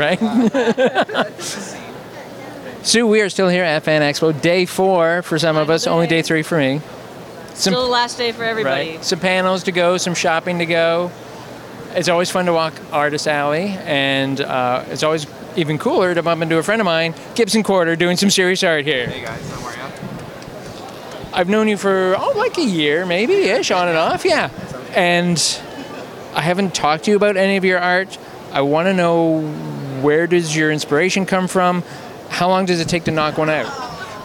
right? Sue, we are still here at Fan Expo, day four for some of us, only day three for me. Some, Still the last day for everybody. right? Some panels to go, some shopping to go. It's always fun to walk Artist Alley, and uh, it's always even cooler to bump into a friend of mine, Gibson Quarter, doing some serious art here. Hey guys, how are you? I've known you for oh, like a year, maybe ish, on and off, yeah. And I haven't talked to you about any of your art. I want to know where does your inspiration come from? How long does it take to knock one out?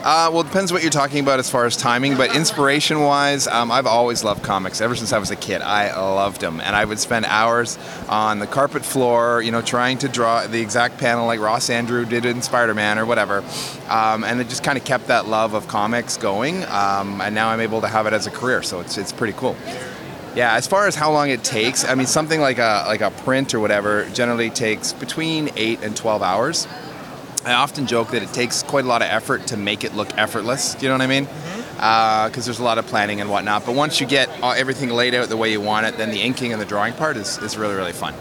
Uh, well, it depends what you're talking about as far as timing, but inspiration wise, um, I've always loved comics. Ever since I was a kid, I loved them. And I would spend hours on the carpet floor, you know, trying to draw the exact panel like Ross Andru did in Spider Man or whatever. Um, and it just kind of kept that love of comics going. Um, and now I'm able to have it as a career, so it's, it's pretty cool. Yeah, as far as how long it takes, I mean, something like a like a print or whatever generally takes between eight and twelve hours. I often joke that it takes quite a lot of effort to make it look effortless. Do you know what I mean? Because there's a lot of planning and whatnot. But once you get uh, everything laid out the way you want it, then the inking and the drawing part is, is really really fun.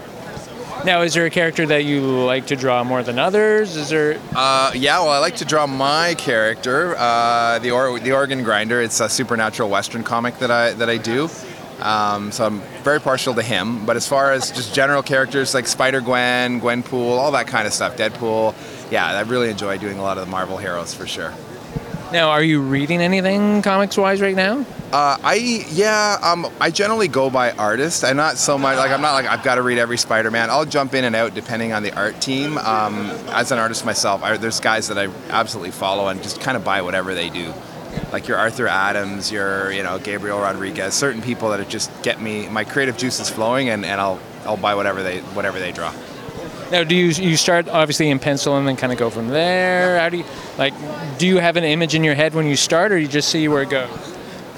Now, is there a character that you like to draw more than others? Is there Uh, yeah, well, I like to draw my character, uh, the or- the Organ Grinder. It's a supernatural Western comic that I that I do. Um, so I'm very partial to him. But as far as just general characters like Spider Gwen, Gwenpool, all that kind of stuff, Deadpool, yeah, I really enjoy doing a lot of the Marvel heroes for sure. now? Are you reading anything comics wise right now? Uh, I yeah, um, I generally go by artist. I'm not so much like I'm not like I've got to read every Spider-Man. I'll jump in and out depending on the art team. Um, as an artist myself, I, there's guys that I absolutely follow and just kind of buy whatever they do. Like your Arthur Adams, your you know Gabriel Rodriguez, certain people that just get me my creative juices flowing, and, and I'll I'll buy whatever they whatever they draw. Now, do you you start obviously in pencil and then kind of go from there? How do you like? Do you have an image in your head when you start, or you just see where it goes?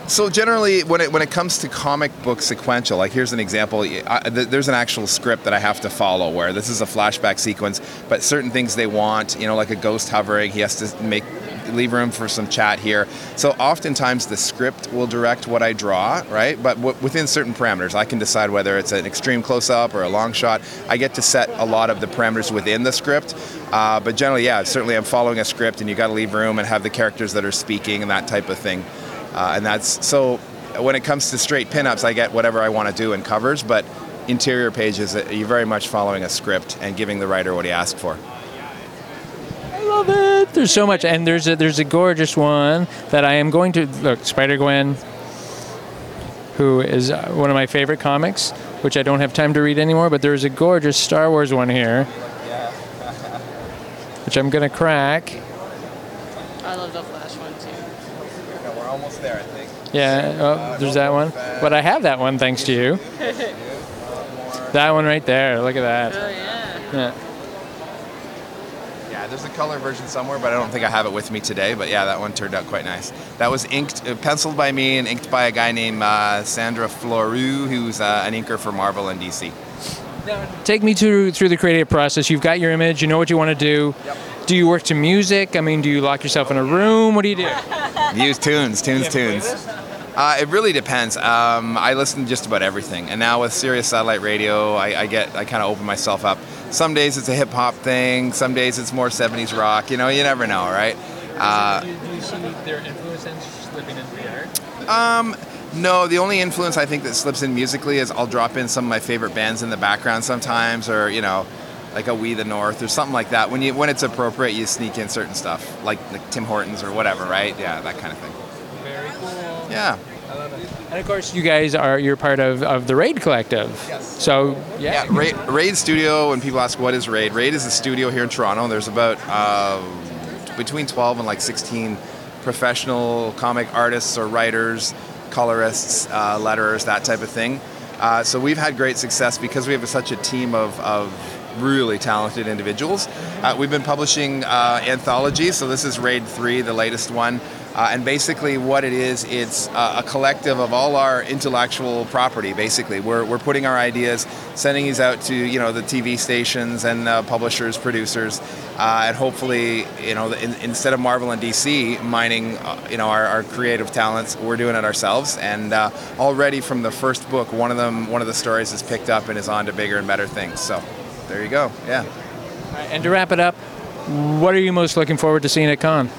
So generally, when it when it comes to comic book sequential, like here's an example. I, th- there's an actual script that I have to follow where this is a flashback sequence, but certain things they want, you know, like a ghost hovering, he has to make leave room for some chat here. So oftentimes the script will direct what I draw, right? But w- within certain parameters, I can decide whether it's an extreme close up or a long shot. I get to set a lot of the parameters within the script. Uh, but generally, yeah, certainly I'm following a script, and you got to leave room and have the characters that are speaking and that type of thing. Uh, and that's so when it comes to straight pinups, I get whatever I want to do in covers, but interior pages, uh, you're very much following a script and giving the writer what he asked for. I love it. There's so much, and there's a there's a gorgeous one that I am going to look. Spider Gwen, who is uh, one of my favorite comics, which I don't have time to read anymore. But there's a gorgeous Star Wars one here, which I'm gonna crack. I love the Flash one too. we're almost there, I think. Yeah, oh, there's that one. But I have that one thanks to you. That one right there. Look at that. Oh yeah. Yeah. Yeah, there's a color version somewhere, but I don't think I have it with me today. But yeah, that one turned out quite nice. That was inked, uh, penciled by me and inked by a guy named uh, Sandu Florea, who's uh, an inker for Marvel and DC. Take me through through the creative process. You've got your image. You know what you want to do. Do you work to music? I mean, do you lock yourself in a room? What do you do? Use tunes, tunes, tunes. Uh, it really depends. Um, I listen to just about everything, and now with Sirius Satellite Radio, I, I get I kind of open myself up. Some days it's a hip hop thing. Some days it's more '70s rock. You know, you never know, right? Uh, do you see their influence slipping into the art? Um, no, the only influence I think that slips in musically is I'll drop in some of my favorite bands in the background sometimes, or you know, like a We the North or something like that. When you when it's appropriate, you sneak in certain stuff, like, like Tim Hortons or whatever, right? Yeah, that kind of thing. Very cool. Yeah. And of course, you guys are you're part of, of the Raid Collective. Yes. So yeah. Yeah, Raid, Raid Studio. When people ask what is Raid, Raid is a studio here in Toronto. There's about uh, between 12 and like 16 professional comic artists or writers, colorists, uh, letterers, that type of thing. Uh, so we've had great success because we have such a team of, of really talented individuals. Uh, we've been publishing uh, anthologies, so this is Raid 3, the latest one. Uh, and basically, what it is, it's uh, a collective of all our intellectual property. Basically, we're, we're putting our ideas, sending these out to you know the TV stations and uh, publishers, producers, uh, and hopefully, you know, in, instead of Marvel and DC mining, uh, you know, our, our creative talents, we're doing it ourselves. And uh, already from the first book, one of them, one of the stories is picked up and is on to bigger and better things. So, there you go. Yeah. And to wrap it up, what are you most looking forward to seeing at Con?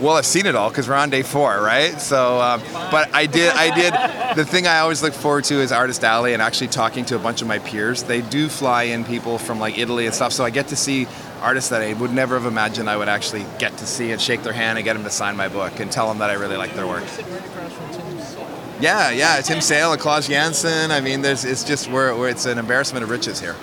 Well, I've seen it all because we're on day four, right? So, um, but I did, I did. The thing I always look forward to is Artist Alley and actually talking to a bunch of my peers. They do fly in people from like Italy and stuff, so I get to see artists that I would never have imagined I would actually get to see and shake their hand and get them to sign my book and tell them that I really like their work. Yeah, yeah, Tim Sale and Klaus Janson. I mean, there's, it's just where it's an embarrassment of riches here.